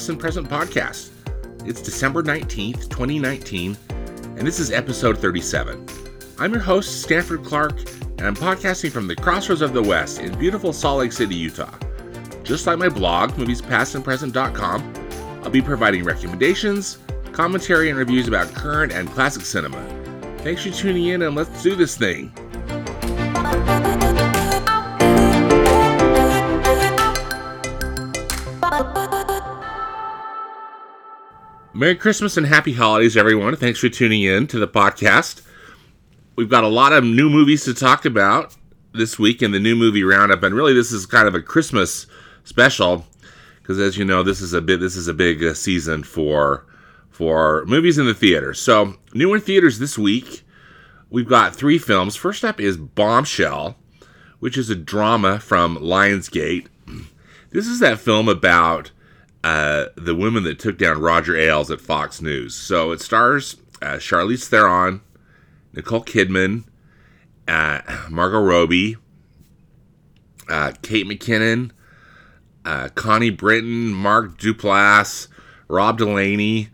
Past and Present podcast. It's December 19th, 2019, and this is episode 37. I'm your host, Stanford Clark, and I'm podcasting from the crossroads of the West in beautiful Salt Lake City, Utah. Just like my blog, moviespastandpresent.com, I'll be providing recommendations, commentary, and reviews about current and classic cinema. Thanks for tuning in, and let's do this thing. Merry Christmas and Happy Holidays, everyone. Thanks for tuning in to the podcast. We've got a lot of new movies to talk about this week in the new movie roundup, and really, this is kind of a Christmas special because, as you know, this is a bit this is a big uh, season for for movies in the theater. So, new in theaters this week, we've got three films. First up is Bombshell, which is a drama from Lionsgate. This is that film about uh, the women that took down Roger Ailes at Fox News. So it stars uh, Charlize Theron, Nicole Kidman, uh, Margot Robbie, uh, Kate McKinnon, uh, Connie Britton, Mark Duplass, Rob Delaney,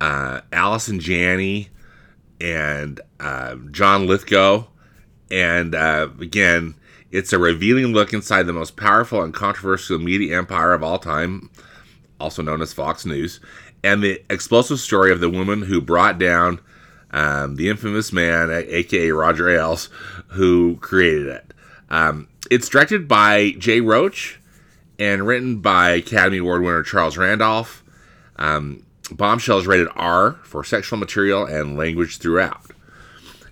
uh, Allison Janney, and John Lithgow. And again, it's a revealing look inside the most powerful and controversial media empire of all time also known as Fox News, and the explosive story of the woman who brought down um, the infamous man, aka Roger Ailes, who created it. Um, it's directed by Jay Roach and written by Academy Award winner Charles Randolph. Um, Bombshell is rated R for sexual material and language throughout.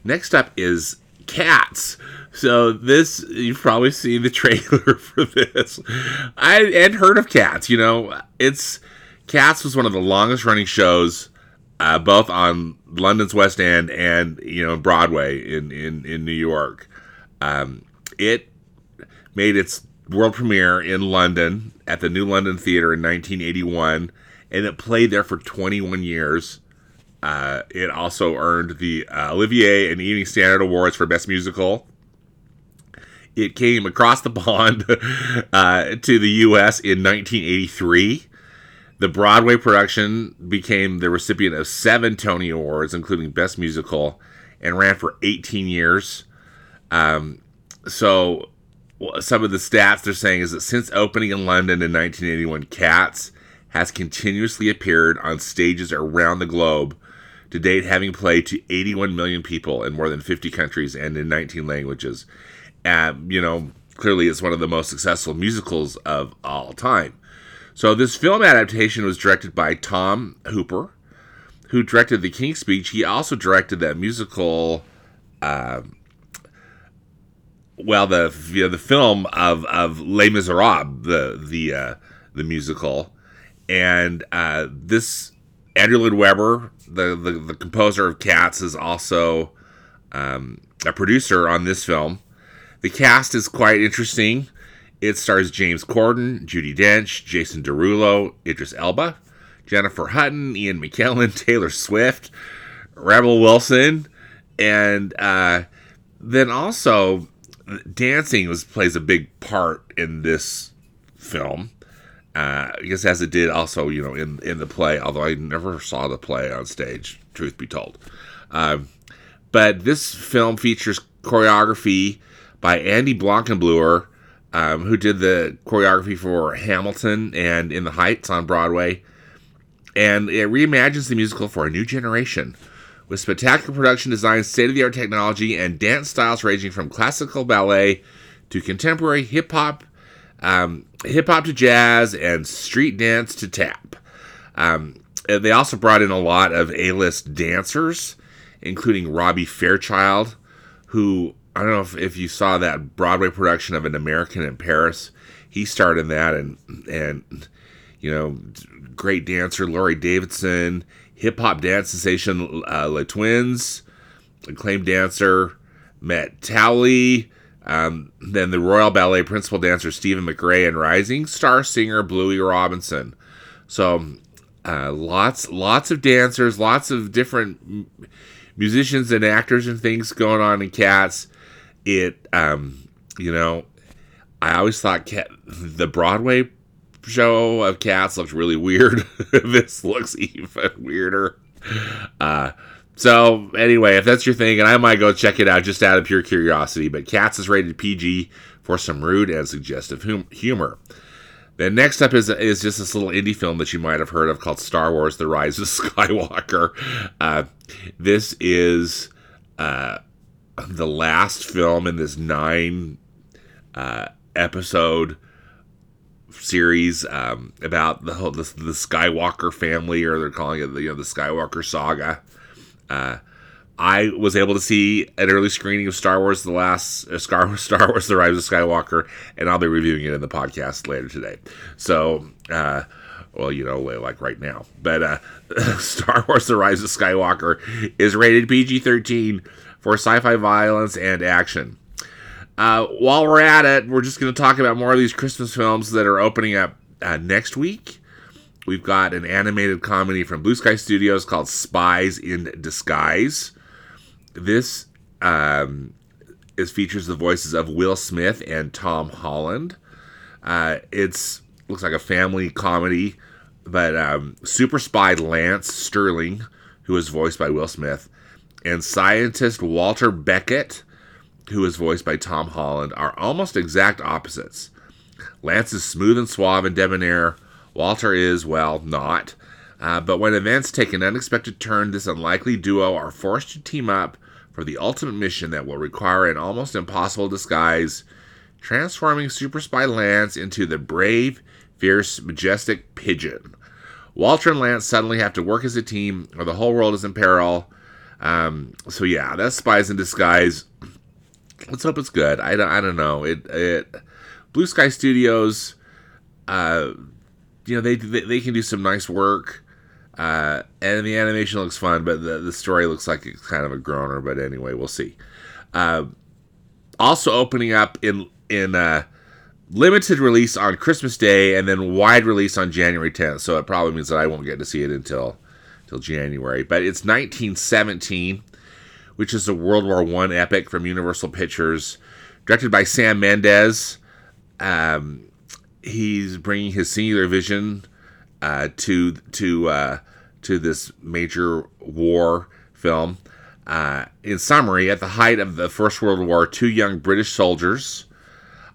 Next up is Cats. So this you've probably seen the trailer for this. I had heard of Cats. You know, it's Cats was one of the longest running shows, uh, both on London's West End and you know Broadway in in in New York. Um, it made its world premiere in London at the New London Theatre in 1981, and it played there for 21 years. Uh, it also earned the uh, Olivier and Evening Standard Awards for Best Musical. It came across the pond uh, to the U.S. in 1983. The Broadway production became the recipient of seven Tony Awards, including Best Musical, and ran for 18 years. Um, so, some of the stats they're saying is that since opening in London in 1981, Cats has continuously appeared on stages around the globe to date having played to 81 million people in more than 50 countries and in 19 languages. You know, clearly it's one of the most successful musicals of all time. So this film adaptation was directed by Tom Hooper, who directed The King's Speech. He also directed that musical, uh, well, the you know, the film of of Les Miserables, the the uh, the musical, and uh, this Andrew Lloyd Webber the, the, the composer of Cats is also um, a producer on this film. The cast is quite interesting. It stars James Corden, Judi Dench, Jason Derulo, Idris Elba, Jennifer Hudson, Ian McKellen, Taylor Swift, Rebel Wilson, and uh, then also dancing was plays a big part in this film uh, I guess as it did also, you know, in in the play. Although I never saw the play on stage, truth be told. Um, but this film features choreography by Andy Blankenbuehler, um, who did the choreography for Hamilton and In the Heights on Broadway, and it reimagines the musical for a new generation. With spectacular production design, state of the art technology, and dance styles ranging from classical ballet to contemporary hip hop um, hip hop to jazz and street dance to tap. Um, they also brought in a lot of A list dancers, including Robbie Fairchild, who I don't know if, if you saw that Broadway production of An American in Paris. He starred in that, and and you know, great dancer Laurie Davidson, hip hop dance sensation uh, Les Twins, acclaimed dancer Matt Towley, um, then the Royal Ballet principal dancer Steven McRae and rising star singer Bluey Robinson. So uh, lots lots of dancers, lots of different musicians and actors and things going on in Cats. It um, you know, I always thought Cat, the Broadway show of Cats looked really weird. this looks even weirder. Uh, so anyway, if that's your thing, and I might go check it out just out of pure curiosity. But Cats is rated PG for some rude and suggestive hum- humor. Then next up is is just this little indie film that you might have heard of called Star Wars: The Rise of Skywalker. Uh, this is uh, the last film in this nine uh, episode series um, about the whole the, the, Skywalker family, or they're calling it the you know the Skywalker saga. Uh, I was able to see an early screening of Star Wars: The Last uh, Star, Star Wars: The Rise of Skywalker, and I'll be reviewing it in the podcast later today. So, uh, well, you know, like right now. But uh, Star Wars: The Rise of Skywalker is rated PG-13 for sci-fi violence and action. Uh, while we're at it, we're just going to talk about more of these Christmas films that are opening up uh, next week. We've got an animated comedy from Blue Sky Studios called Spies in Disguise. This um, is features the voices of Will Smith and Tom Holland. Uh, it's looks like a family comedy, but um, super spy Lance Sterling, who is voiced by Will Smith, and scientist Walter Beckett, who is voiced by Tom Holland, are almost exact opposites. Lance is smooth and suave and debonair. Walter is, well, not. Uh, but when events take an unexpected turn, this unlikely duo are forced to team up for the ultimate mission that will require an almost impossible disguise, transforming Super Spy Lance into the brave, fierce, majestic pigeon. Walter and Lance suddenly have to work as a team, or the whole world is in peril. Um, so yeah, that's Spies in Disguise. Let's hope it's good. I don't, I don't know. It, it Blue Sky Studios, uh, you know, they, they, they can do some nice work. Uh, and the animation looks fun, but the, the story looks like it's kind of a groaner. But anyway, we'll see. Uh, also opening up in in uh, limited release on Christmas Day, and then wide release on January 10th. So it probably means that I won't get to see it until until January. But it's 1917, which is a World War One epic from Universal Pictures, directed by Sam Mendes. Um, he's bringing his singular vision uh, to to uh, to this major war film. Uh, in summary, at the height of the First World War, two young British soldiers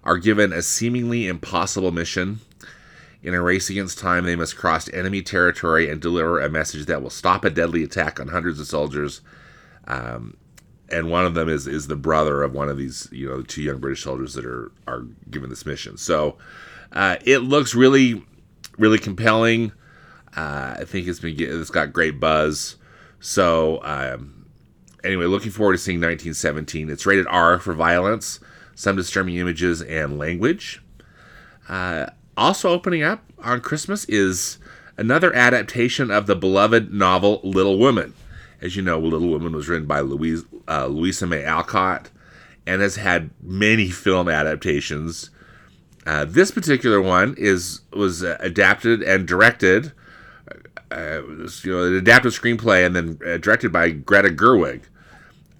are given a seemingly impossible mission. In a race against time, they must cross enemy territory and deliver a message that will stop a deadly attack on hundreds of soldiers. Um, and one of them is is the brother of one of these, you know, the two young British soldiers that are are given this mission. So uh, it looks really really compelling. Uh, I think it's been it's got great buzz. So um, anyway, looking forward to seeing 1917. It's rated R for violence, some disturbing images, and language. Uh, also opening up on Christmas is another adaptation of the beloved novel Little Women. As you know, Little Women was written by Louise, uh, Louisa May Alcott and has had many film adaptations uh, this particular one is was uh, adapted and directed, uh, you know, an adapted screenplay and then uh, directed by Greta Gerwig.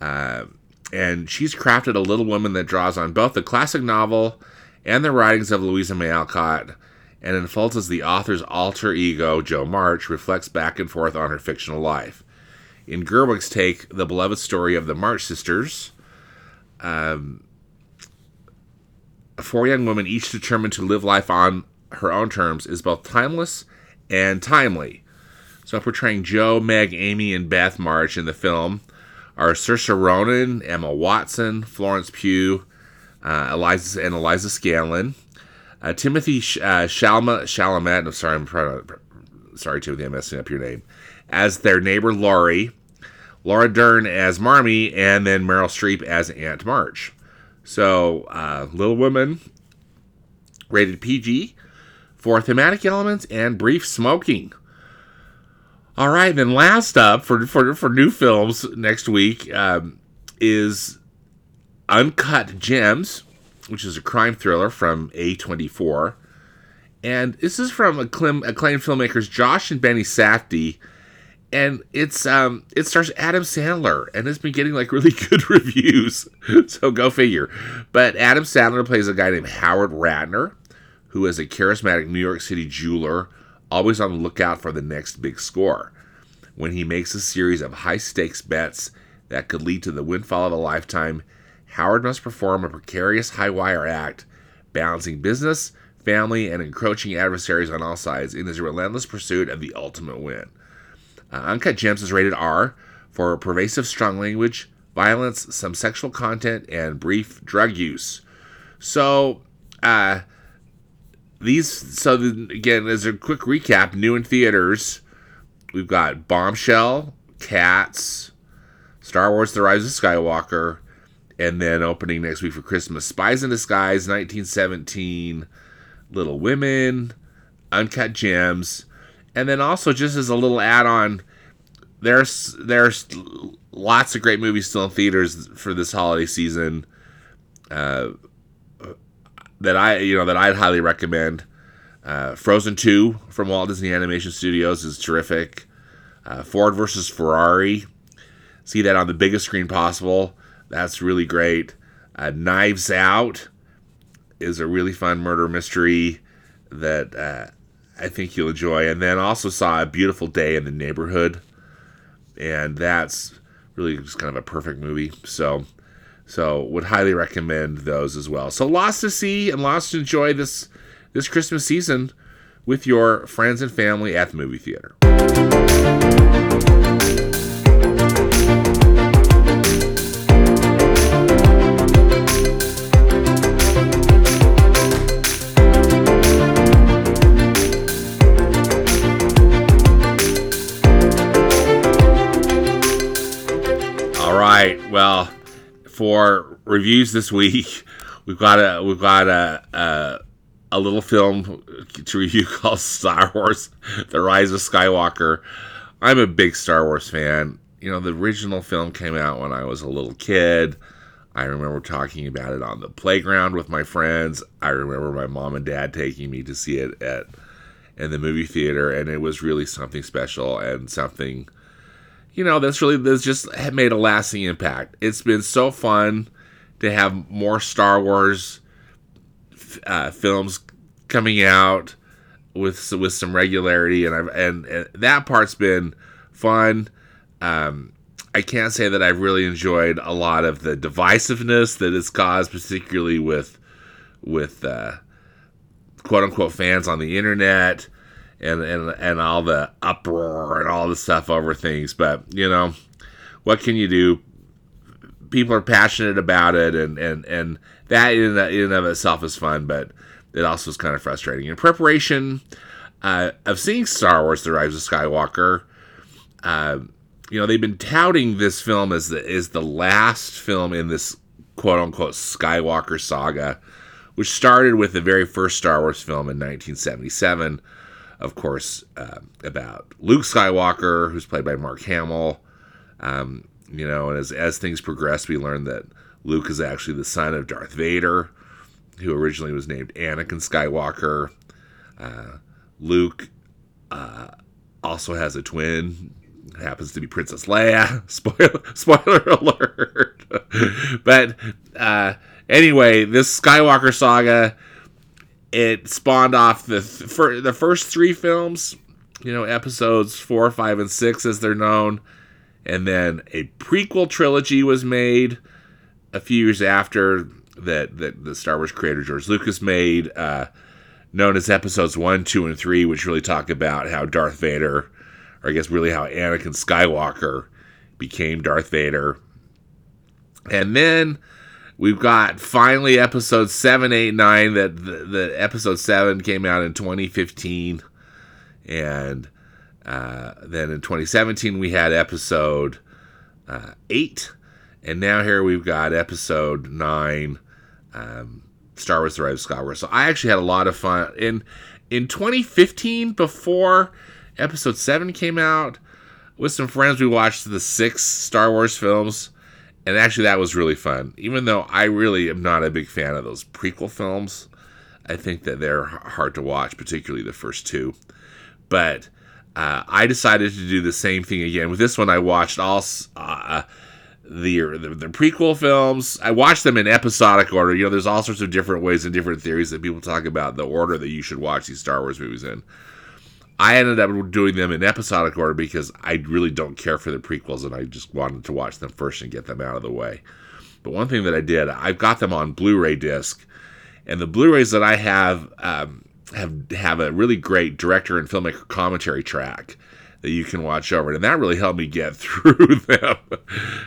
Uh, and she's crafted a little woman that draws on both the classic novel and the writings of Louisa May Alcott, and unfolds as the author's alter ego, Jo March, reflects back and forth on her fictional life. In Gerwig's take, the beloved story of the March sisters. Um, four young women, each determined to live life on her own terms, is both timeless and timely. So, portraying Jo, Meg, Amy, and Beth March in the film are Saoirse Ronan, Emma Watson, Florence Pugh, uh, Eliza and Eliza Scanlon, uh, Timothy Sh- uh, Shalma Chalamet. I'm sorry, I'm to, sorry Timothy, I'm messing up your name. As their neighbor Laurie, Laura Dern as Marmee, and then Meryl Streep as Aunt March. So, uh, Little Women, rated PG for thematic elements and brief smoking. All right, then last up for for, for new films next week um, is Uncut Gems, which is a crime thriller from A24. And this is from acclaimed, acclaimed filmmakers Josh and Benny Safdie and it's um it stars Adam Sandler and it's been getting like really good reviews. so go figure. But Adam Sandler plays a guy named Howard Ratner, who is a charismatic New York City jeweler, always on the lookout for the next big score. When he makes a series of high stakes bets that could lead to the windfall of a lifetime, Howard must perform a precarious high wire act, balancing business, family, and encroaching adversaries on all sides in his relentless pursuit of the ultimate win. Uh, Uncut Gems is rated R for pervasive strong language, violence, some sexual content, and brief drug use. So, uh, these, so the, again, as a quick recap, new in theaters, we've got Bombshell, Cats, Star Wars The Rise of Skywalker, and then opening next week for Christmas, Spies in Disguise, 1917, Little Women, Uncut Gems, and then also just as a little add-on, there's there's lots of great movies still in theaters for this holiday season. Uh, that I you know that I'd highly recommend. Uh, Frozen Two from Walt Disney Animation Studios is terrific. Uh, Ford versus Ferrari, see that on the biggest screen possible. That's really great. Uh, Knives Out is a really fun murder mystery that uh, I think you'll enjoy. And then also saw A Beautiful Day in the Neighborhood, and that's really just kind of a perfect movie. So, so would highly recommend those as well. So lots to see and lots to enjoy this this Christmas season with your friends and family at the movie theater. For reviews this week, we've got a we've got a a, a little film to review called Star Wars: The Rise of Skywalker. I'm a big Star Wars fan. You know, the original film came out when I was a little kid. I remember talking about it on the playground with my friends. I remember my mom and dad taking me to see it at in the movie theater, and it was really something special and something you know, that's really that's just made a lasting impact. It's been so fun to have more Star Wars uh, films coming out with with some regularity, and I've and, and that part's been fun. Um, I can't say that I've really enjoyed a lot of the divisiveness that it's caused, particularly with with uh, quote unquote fans on the internet and and and all the uproar and all the stuff over things. But you know, what can you do? People are passionate about it, and and and that in in and of itself is fun, but it also is kind of frustrating. In preparation uh, of seeing Star Wars: The Rise of Skywalker, uh, you know they've been touting this film as the is the last film in this quote unquote Skywalker saga, which started with the very first Star Wars film in 1977 of course, uh, about Luke Skywalker, who's played by Mark Hamill. Um, you know, and as, as things progress, we learn that Luke is actually the son of Darth Vader, who originally was named Anakin Skywalker. Uh, Luke uh, also has a twin, happens to be Princess Leia. Spoiler, spoiler alert. but uh, anyway, this Skywalker saga it spawned off the th- for the first three films, you know, episodes four, five, and six, as they're known, and then a prequel trilogy was made a few years after that that the Star Wars creator George Lucas made, uh, known as episodes one, two, and three, which really talk about how Darth Vader, or I guess really how Anakin Skywalker became Darth Vader, and then We've got finally episode seven, eight, nine. That the, the episode seven came out in 2015, and uh, then in 2017 we had episode uh, eight, and now here we've got episode nine, um, Star Wars: The Rise of Skywalker. So I actually had a lot of fun in in 2015 before episode seven came out. With some friends, we watched the six Star Wars films and actually that was really fun. Even though I really am not a big fan of those prequel films, I think that they're hard to watch, particularly the first two. But uh, I decided to do the same thing again with this one. I watched all uh, the, the the prequel films. I watched them in episodic order. You know, there's all sorts of different ways and different theories that people talk about the order that you should watch these Star Wars movies in. I ended up doing them in episodic order because I really don't care for the prequels and I just wanted to watch them first and get them out of the way. But one thing that I did, I've got them on Blu-ray disc, and the Blu-rays that I have um, have have a really great director and filmmaker commentary track that you can watch over, it, and that really helped me get through them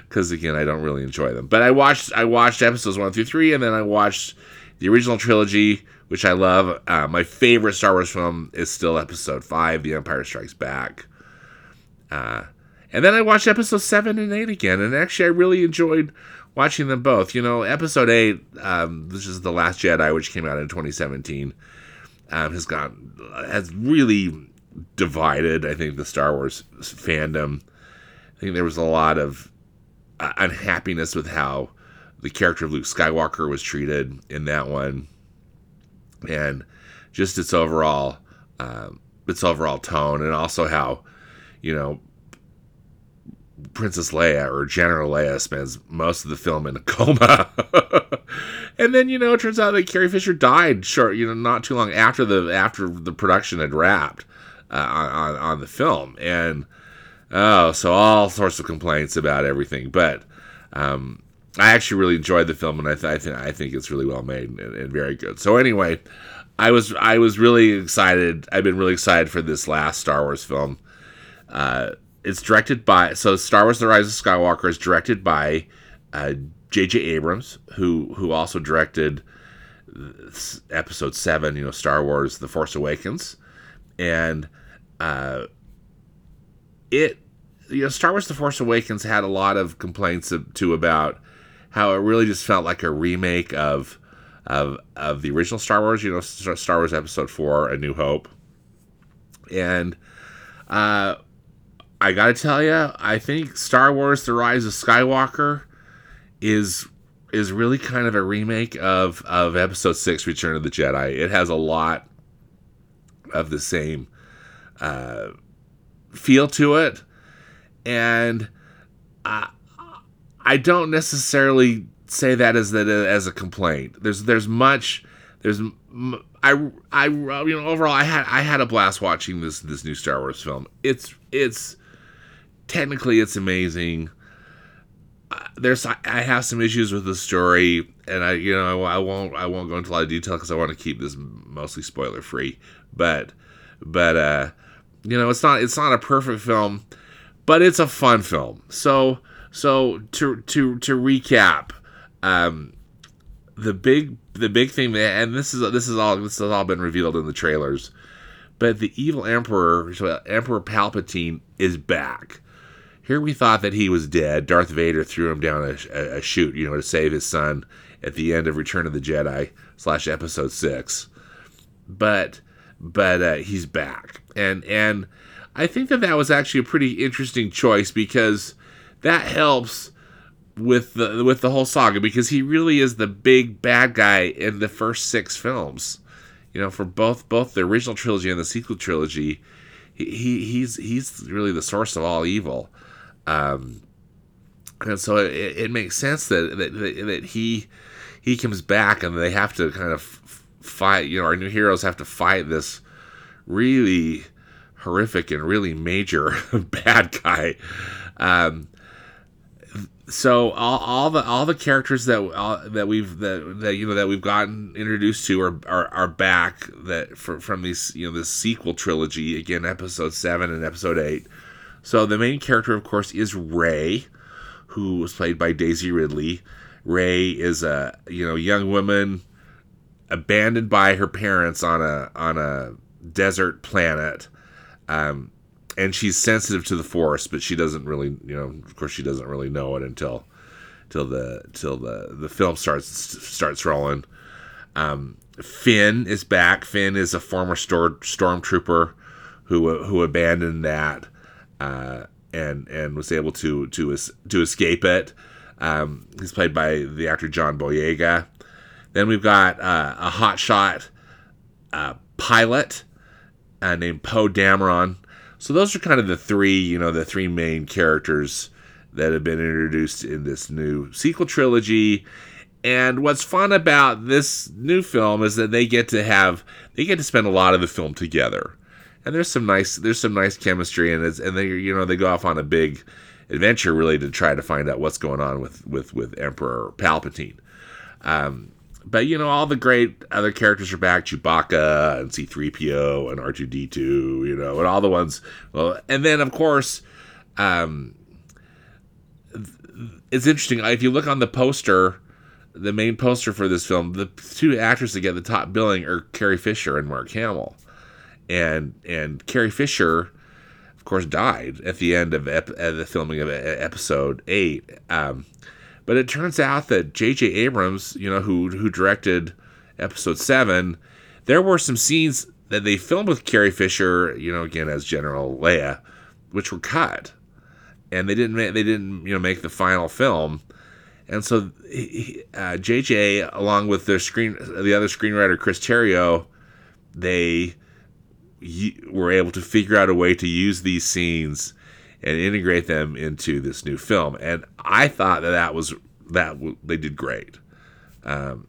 because again, I don't really enjoy them. But I watched I watched episodes one through three, and then I watched the original trilogy which I love. Uh, my favorite Star Wars film is still Episode Five, The Empire Strikes Back. Uh, and then I watched Episode Seven and Eight again, and actually I really enjoyed watching them both. You know, Episode Eight, um, this is the Last Jedi, which came out in 2017, um, has got has really divided. I think the Star Wars fandom. I think there was a lot of uh, unhappiness with how the character of Luke Skywalker was treated in that one and just its overall um, its overall tone, and also how you know Princess Leia or General Leia spends most of the film in a coma. and then, you know, it turns out that Carrie Fisher died short, you know, not too long after the after the production had wrapped uh, on, on the film. And oh, so all sorts of complaints about everything. But um, I actually really enjoyed the film, and I, th- I think I think it's really well made and, and, very good. So anyway, I was I was really excited. I've been really excited for this last Star Wars film. Uh, it's directed by so Star Wars: The Rise of Skywalker is directed by J.J. Uh, Abrams, who who also directed Episode Seven, you know, Star Wars: The Force Awakens, and uh, it you know Star Wars: The Force Awakens had a lot of complaints to about how it really just felt like a remake of of of the original Star Wars. You know, Star Wars Episode Four: A New Hope, and uh, I gotta tell you, I think Star Wars: The Rise of Skywalker is is really kind of a remake of of Episode Six: Return of the Jedi. It has a lot of the same uh, feel to it, and. Uh, I don't necessarily say that as that as a complaint. There's there's much there's I I you know overall I had I had a blast watching this this new Star Wars film. It's it's technically it's amazing. Uh, there's I have some issues with the story, and I you know I, I won't I won't go into a lot of detail because I want to keep this mostly spoiler free. But but uh, you know it's not it's not a perfect film, but it's a fun film. So so to to to recap, um, the big the big thing and this is this is all this has all been revealed in the trailers, but the evil emperor Emperor Palpatine is back. Here we thought that he was dead. Darth Vader threw him down a, a, a chute, you know, to save his son at the end of Return of the Jedi slash Episode Six. But but uh, he's back, and and I think that that was actually a pretty interesting choice because that helps with the with the whole saga because he really is the big bad guy in the first six films. You know, for both both the original trilogy and the sequel trilogy, he, he he's he's really the source of all evil. Um, and so it, it makes sense that, that that he he comes back and they have to kind of fight. You know, our new heroes have to fight this really horrific and really major bad guy. Um, so all, all the all the characters that uh, that we've that, that you know that we've gotten introduced to are are, are back that for, from these you know this sequel trilogy again episode 7 and episode 8 so the main character of course is Rey who was played by Daisy Ridley. Rey is a you know young woman abandoned by her parents on a on a desert planet. Um, and she's sensitive to the force, but she doesn't really, you know, of course, she doesn't really know it until, till the till the the film starts starts rolling. Um, Finn is back. Finn is a former stor- stormtrooper who who abandoned that uh, and and was able to to to escape it. Um, he's played by the actor John Boyega. Then we've got uh, a hotshot uh, pilot uh, named Poe Dameron so those are kind of the three, you know, the three main characters that have been introduced in this new sequel trilogy. And what's fun about this new film is that they get to have they get to spend a lot of the film together, and there's some nice there's some nice chemistry, and it's and they you know they go off on a big adventure really to try to find out what's going on with with with Emperor Palpatine. Um, but you know all the great other characters are back: Chewbacca and C-3PO and R2D2, you know, and all the ones. Well, and then of course, um, it's interesting if you look on the poster, the main poster for this film. The two actors that get the top billing are Carrie Fisher and Mark Hamill, and and Carrie Fisher of course, died at the end of ep- the filming of episode eight. Um, but it turns out that J.J. Abrams, you know, who who directed episode seven, there were some scenes that they filmed with Carrie Fisher, you know, again as General Leia, which were cut, and they didn't they didn't you know make the final film. And so uh, JJ, along with their screen, the other screenwriter Chris Terrio, they were able to figure out a way to use these scenes and integrate them into this new film. And I thought that that was that they did great. Um,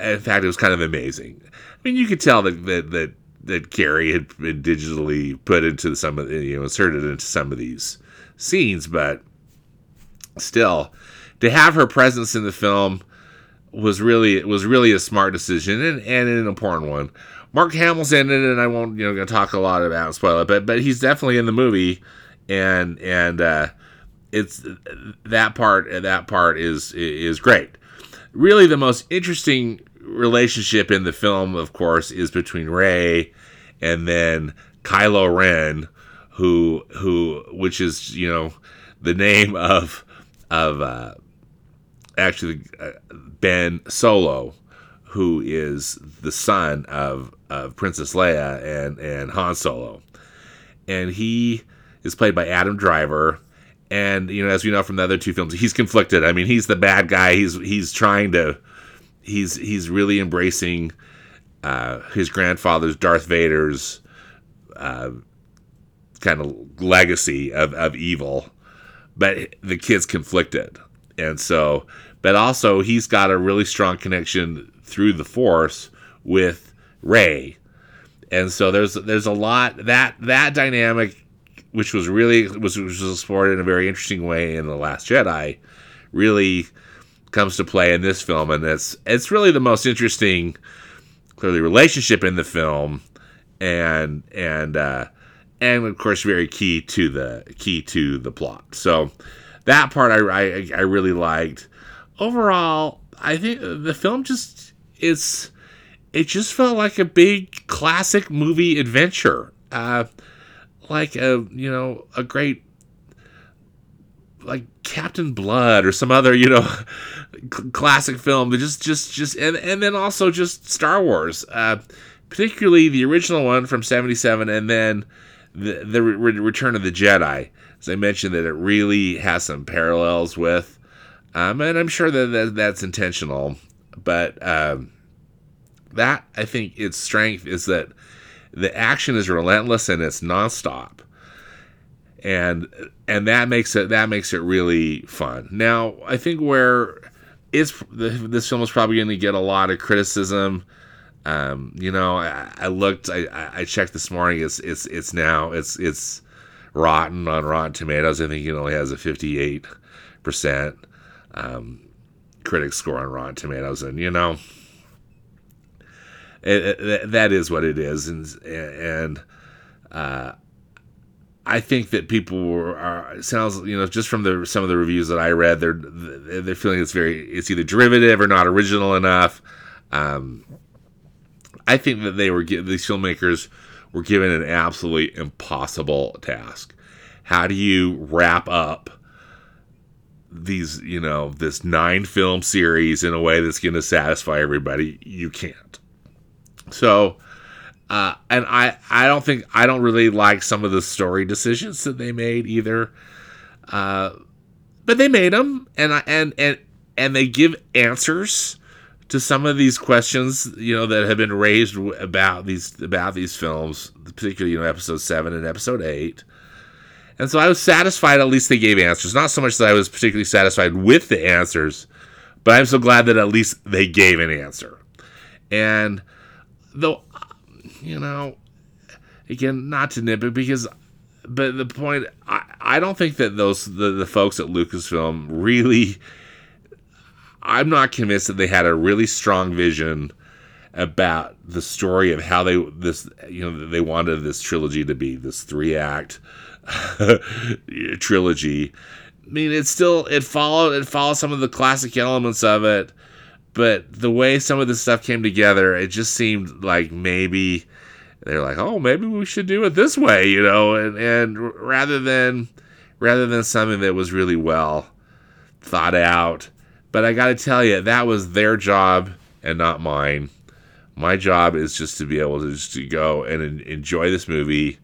in fact, it was kind of amazing. I mean, you could tell that that that, that Carrie had been digitally put into some of you know inserted into some of these scenes, but still, to have her presence in the film was really was really a smart decision and, and an important one. Mark Hamill's in it, and I won't you know talk a lot about spoil it, but but he's definitely in the movie, and and uh, it's that part that part is is great. Really, the most interesting relationship in the film, of course, is between Rey and then Kylo Ren, who who which is you know the name of of uh, actually uh, Ben Solo, who is the son of of Princess Leia and and Han Solo, and he is played by Adam Driver. And you know, as we know from the other two films, he's conflicted. I mean, he's the bad guy. He's he's trying to, he's he's really embracing uh, his grandfather's Darth Vader's uh, kind of legacy of, of evil, but the kid's conflicted, and so, but also he's got a really strong connection through the Force with Rey. And so there's there's a lot that that dynamic which was really was, was explored in a very interesting way in the Last Jedi, really comes to play in this film, and it's it's really the most interesting, clearly relationship in the film, and and uh, and of course very key to the key to the plot. So that part I I, I really liked. Overall, I think the film just it's it just felt like a big classic movie adventure. Uh, like a you know a great like Captain Blood or some other you know classic film. Just just just and and then also just Star Wars, uh, particularly the original one from '77, and then the the Re- Return of the Jedi. As I mentioned, that it really has some parallels with, um, and I'm sure that, that that's intentional, but. Um, that I think its strength is that the action is relentless and it's nonstop, and and that makes it that makes it really fun. Now I think where is this film is probably going to get a lot of criticism. Um, you know, I, I looked, I, I checked this morning. It's it's it's now it's it's rotten on Rotten Tomatoes. I think it only has a fifty eight percent um, critic score on Rotten Tomatoes, and you know it, it, that is what it is, and and uh, I think that people were, are sounds you know just from the some of the reviews that I read, they're they're feeling it's very it's either derivative or not original enough. Um, I think that they were these filmmakers were given an absolutely impossible task. How do you wrap up these, you know, this nine film series in a way that's going to satisfy everybody? You can't. So, uh, and I, I don't think I don't really like some of the story decisions that they made either. Uh, but they made them, and I, and and and they give answers to some of these questions, you know, that have been raised about these about these films, particularly you know episode seven and episode eight. And so I was satisfied at least they gave answers. Not so much that I was particularly satisfied with the answers, but I'm so glad that at least they gave an answer. And though, you know, again, not to nitpick because, but the point, I, I don't think that those, the, the folks at Lucasfilm really, I'm not convinced that they had a really strong vision about the story of how they this you know they wanted this trilogy to be this three act trilogy. I mean, it still it followed it follows some of the classic elements of it, but the way some of this stuff came together, it just seemed like maybe they're like, oh, maybe we should do it this way, you know, and and rather than rather than something that was really well thought out. But I got to tell you, that was their job and not mine. My job is just to be able to just to go and enjoy this movie,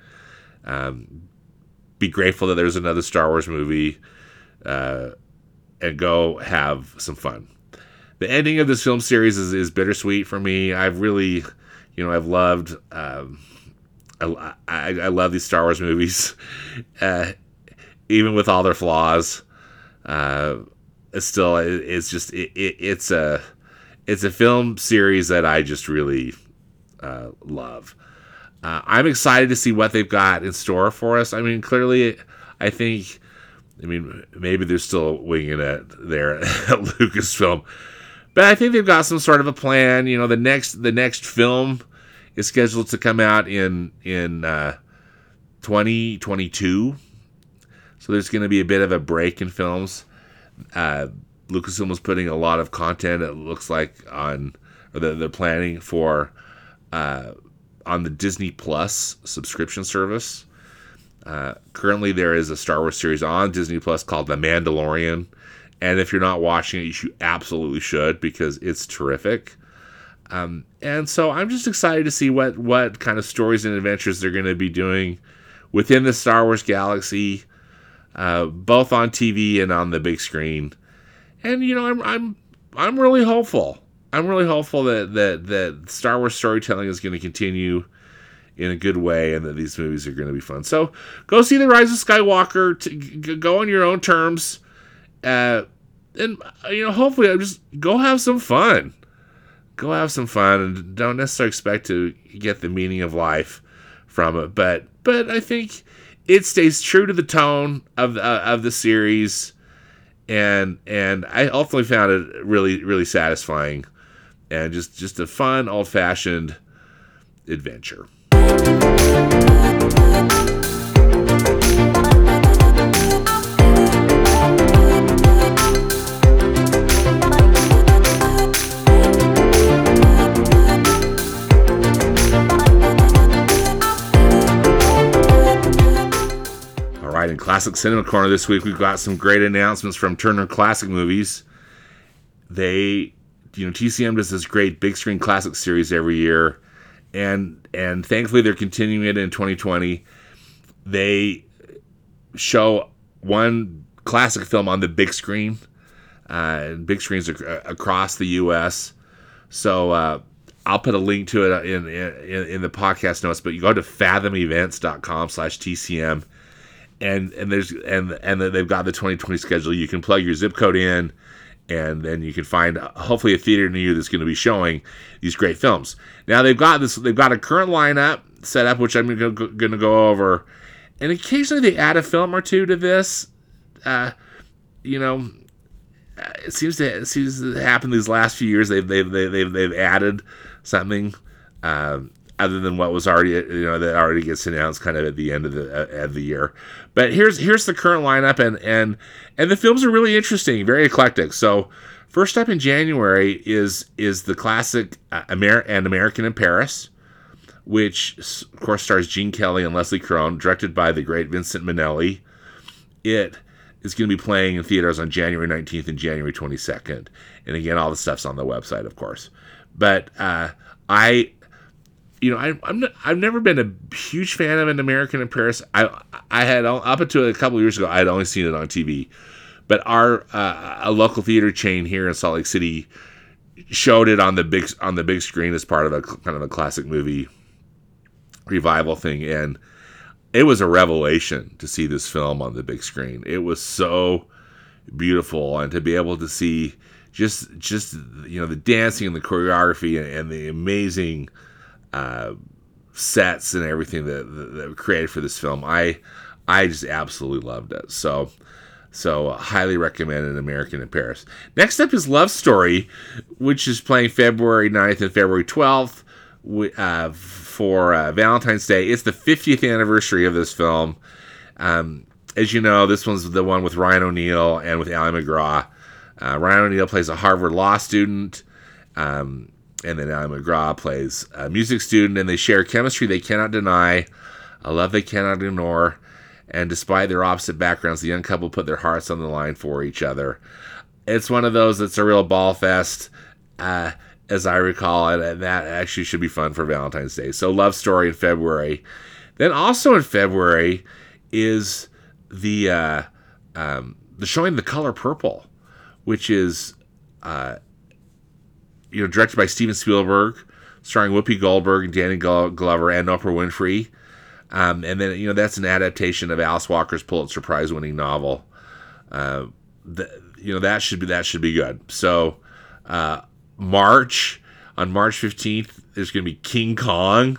um, be grateful that there's another Star Wars movie, uh, and go have some fun. The ending of this film series is, is bittersweet for me. I've really, you know, I've loved, um, I, I, I, love these Star Wars movies, uh, even with all their flaws. Uh, it's still, it, it's just, it, it, it's a, it's a film series that I just really uh, love. Uh, I'm excited to see what they've got in store for us. I mean, clearly, I think, I mean, maybe they're still winging it there at Lucasfilm, but I think they've got some sort of a plan. You know, the next the next film is scheduled to come out in in uh, 2022, so there's going to be a bit of a break in films. Uh, Lucasfilm was putting a lot of content. It looks like on or they're, they're planning for uh, on the Disney Plus subscription service. Uh, currently, there is a Star Wars series on Disney Plus called The Mandalorian, and if you're not watching it, you absolutely should because it's terrific. Um, and so I'm just excited to see what what kind of stories and adventures they're going to be doing within the Star Wars galaxy, uh, both on TV and on the big screen. And you know, I'm I'm I'm really hopeful. I'm really hopeful that that that Star Wars storytelling is going to continue in a good way, and that these movies are going to be fun. So go see the Rise of Skywalker. To, go on your own terms, uh, and you know, hopefully, I'm just go have some fun. Go have some fun, and don't necessarily expect to get the meaning of life from it. But but I think it stays true to the tone of uh, of the series, and and I ultimately found it really really satisfying and just just a fun old fashioned adventure. Classic Cinema Corner this week, we've got some great announcements from Turner Classic Movies. They you know TCM does this great big screen classic series every year, and and thankfully they're continuing it in 2020. They show one classic film on the big screen, uh, big screens ac- across the U.S. So uh, I'll put a link to it in, in in the podcast notes. But you go to fathomevents.com/tcm, and and there's and and they've got the 2020 schedule. You can plug your zip code in and then you can find hopefully a theater near you that's going to be showing these great films. Now they've got this, they've got a current lineup set up, which I'm going to go over, and occasionally they add a film or two to this. Uh, you know, it seems to it seems to happen these last few years. They've they've they've they've, added something. Um, other than what was already you know that already gets announced kind of at the end of the uh, of the year. But here's here's the current lineup and and and the films are really interesting, very eclectic. So first up in January is is the classic uh, Amer- and American in Paris, which of course stars Gene Kelly and Leslie Caron, directed by the great Vincent Minnelli. It is going to be playing in theaters on January 19th and January 22nd. And again, all the stuff's on the website, of course. But uh, I you know, I, I'm not, I've never been a huge fan of an American in Paris. I I had up until a couple years ago, I had only seen it on TV, but our uh, a local theater chain here in Salt Lake City showed it on the big on the big screen as part of a kind of a classic movie revival thing, and it was a revelation to see this film on the big screen. It was so beautiful, and to be able to see just just you know the dancing and the choreography and, and the amazing uh, sets and everything that, that, that were created for this film, I I just absolutely loved it. So. So, highly recommend an American in Paris. Next up is Love Story, which is playing February 9th and February 12th uh, for uh, Valentine's Day. It's the 50th anniversary of this film. Um, as you know, this one's the one with Ryan O'Neal and with Ali MacGraw. Uh, Ryan O'Neal plays a Harvard law student, um, and then Ali MacGraw plays a music student, and they share chemistry they cannot deny, a love they cannot ignore, and despite their opposite backgrounds, the young couple put their hearts on the line for each other. It's one of those that's a real bawl fest. Uh, as I recall, and that actually should be fun for Valentine's Day. So, Love Story in February. Then also in February is the uh, um, the showing The Color Purple, which is uh, you know directed by Steven Spielberg, starring Whoopi Goldberg and Danny Glover and Oprah Winfrey. Um, and then you know that's an adaptation of Alice Walker's Pulitzer Prize winning novel. Uh, the, you know that should be that should be good. So uh, March on March fifteenth, there's going to be King Kong,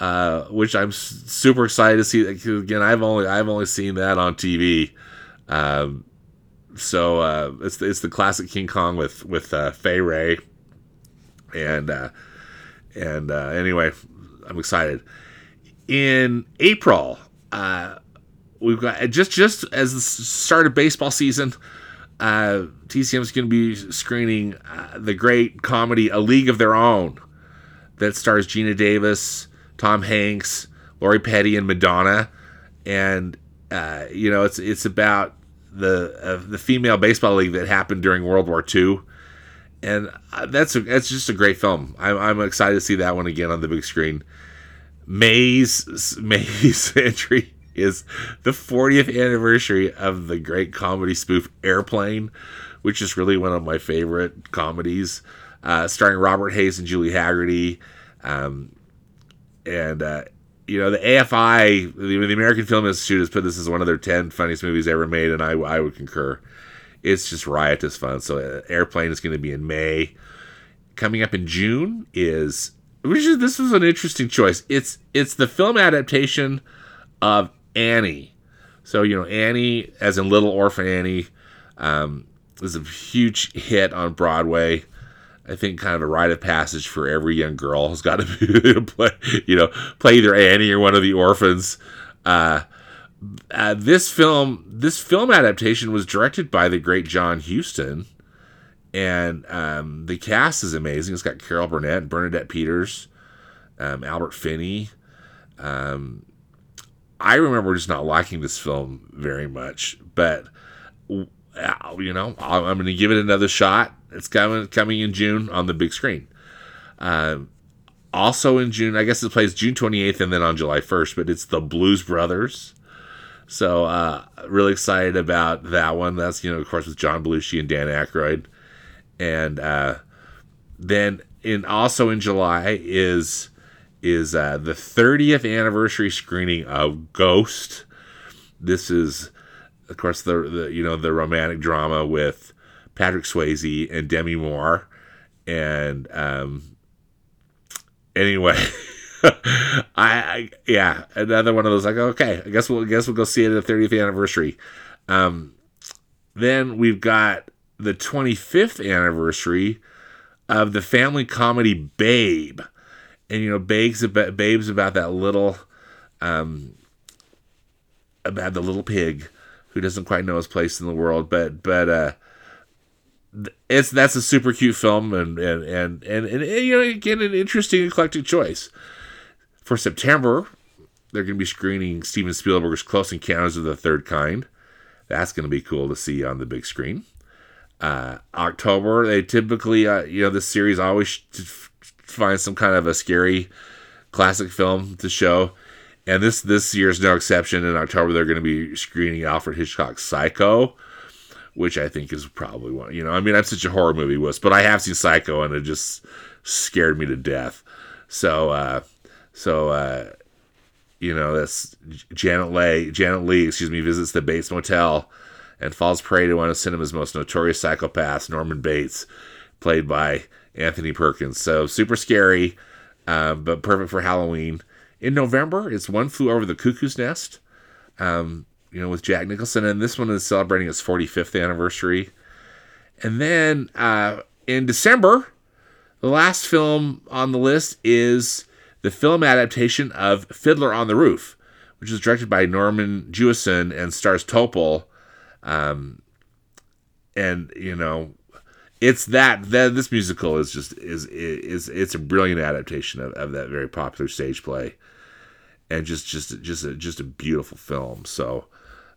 uh, which I'm super excited to see. Again, I've only I've only seen that on TV. Um, so uh, it's it's the classic King Kong with with uh, Fay Wray, and uh, and uh, anyway, I'm excited. In April, uh, we've got just just as the start of baseball season uh, TCM is going to be screening uh, the great comedy A League of Their Own that stars Geena Davis, Tom Hanks, Lori Petty, and Madonna. And uh, you know, it's it's about the uh, the female baseball league that happened during World War II, and that's a, that's just a great film. I'm, I'm excited to see that one again on the big screen. May's May's entry is the 40th anniversary of the great comedy spoof Airplane, which is really one of my favorite comedies, uh, starring Robert Hays and Julie Hagerty. Um, and, uh, you know, the AFI, the, the, American Film Institute, has put this as one of their 10 funniest movies ever made, and I, I would concur. It's just riotous fun. So, uh, Airplane is going to be in May. Coming up in June is which is this was an interesting choice. It's it's the film adaptation of Annie. So, you know, Annie, as in Little Orphan Annie, um, is a huge hit on Broadway. I think kind of a rite of passage for every young girl who's got to play, you know, play either Annie or one of the orphans. Uh, uh, this film, this film adaptation was directed by the great John Huston, and um, the cast is amazing. It's got Carol Burnett, Bernadette Peters, um, Albert Finney, um, I remember just not liking this film very much, but you know, I'm going to give it another shot. It's coming coming in June on the big screen. Um, also in June, I guess it plays June 28th and then on July 1st, but it's the Blues Brothers. So uh, really excited about that one. That's you know, of course, with John Belushi and Dan Aykroyd, and uh, then in also in July is is uh, the 30th anniversary screening of Ghost. This is, of course, the, the you know the romantic drama with Patrick Swayze and Demi Moore, and um, anyway, I, I, yeah another one of those like okay I guess we'll I guess we'll go see it at the 30th anniversary. Um, then we've got the 25th anniversary of the family comedy Babe and you know, Babe's about, Babe's about that little, um, about the little pig who doesn't quite know his place in the world, but but uh, it's that's a super cute film and and and and, and, and you know again an interesting eclectic choice for September. They're going to be screening Steven Spielberg's Close Encounters of the Third Kind. That's going to be cool to see on the big screen. Uh, October, they typically, uh, you know, this series always finds some kind of a scary classic film to show. And this this year's no exception. In October, they're going to be screening Alfred Hitchcock's Psycho, which I think is probably one. You know, I mean, I'm such a horror movie wuss, but I have seen Psycho, and it just scared me to death. So, uh, so uh, you know, this Janet Leigh, Janet Leigh, excuse me, visits the Bates Motel and falls prey to one of cinema's most notorious psychopaths, Norman Bates, played by Anthony Perkins. So super scary, um, but perfect for Halloween. In November, it's One Flew Over the Cuckoo's Nest, um, you know, with Jack Nicholson, and this one is celebrating its 45th anniversary. And then uh, in December, the last film on the list is the film adaptation of Fiddler on the Roof, which is directed by Norman Jewison and stars Topol. Um, and you know, it's that this musical is just is is it's a brilliant adaptation of, of that very popular stage play, and just just just a, just a beautiful film. So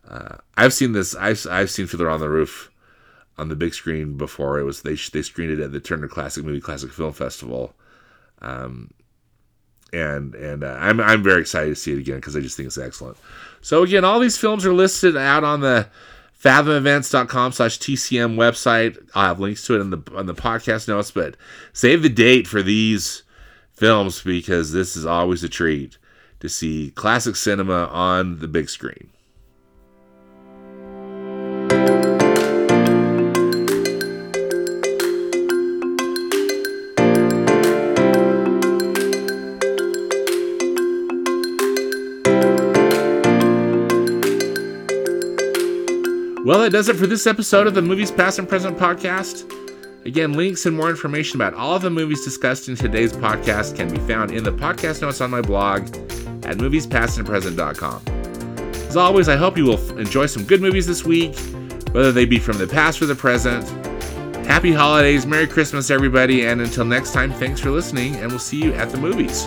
uh, I've seen this. I've I've seen Fiddler on the Roof on the big screen before. It was they they screened it at the Turner Classic Movie Classic Film Festival. Um, and and uh, I'm I'm very excited to see it again because I just think it's excellent. So again, all these films are listed out on the fathomevents.com slash TCM website. I'll have links to it in the on the podcast notes, but save the date for these films because this is always a treat to see classic cinema on the big screen. Well, that does it for this episode of the Movies Past and Present podcast. Again, links and more information about all of the movies discussed in today's podcast can be found in the podcast notes on my blog at moviespastandpresent.com. As always, I hope you will enjoy some good movies this week, whether they be from the past or the present. Happy holidays, Merry Christmas, everybody, and until next time, thanks for listening, and we'll see you at the movies.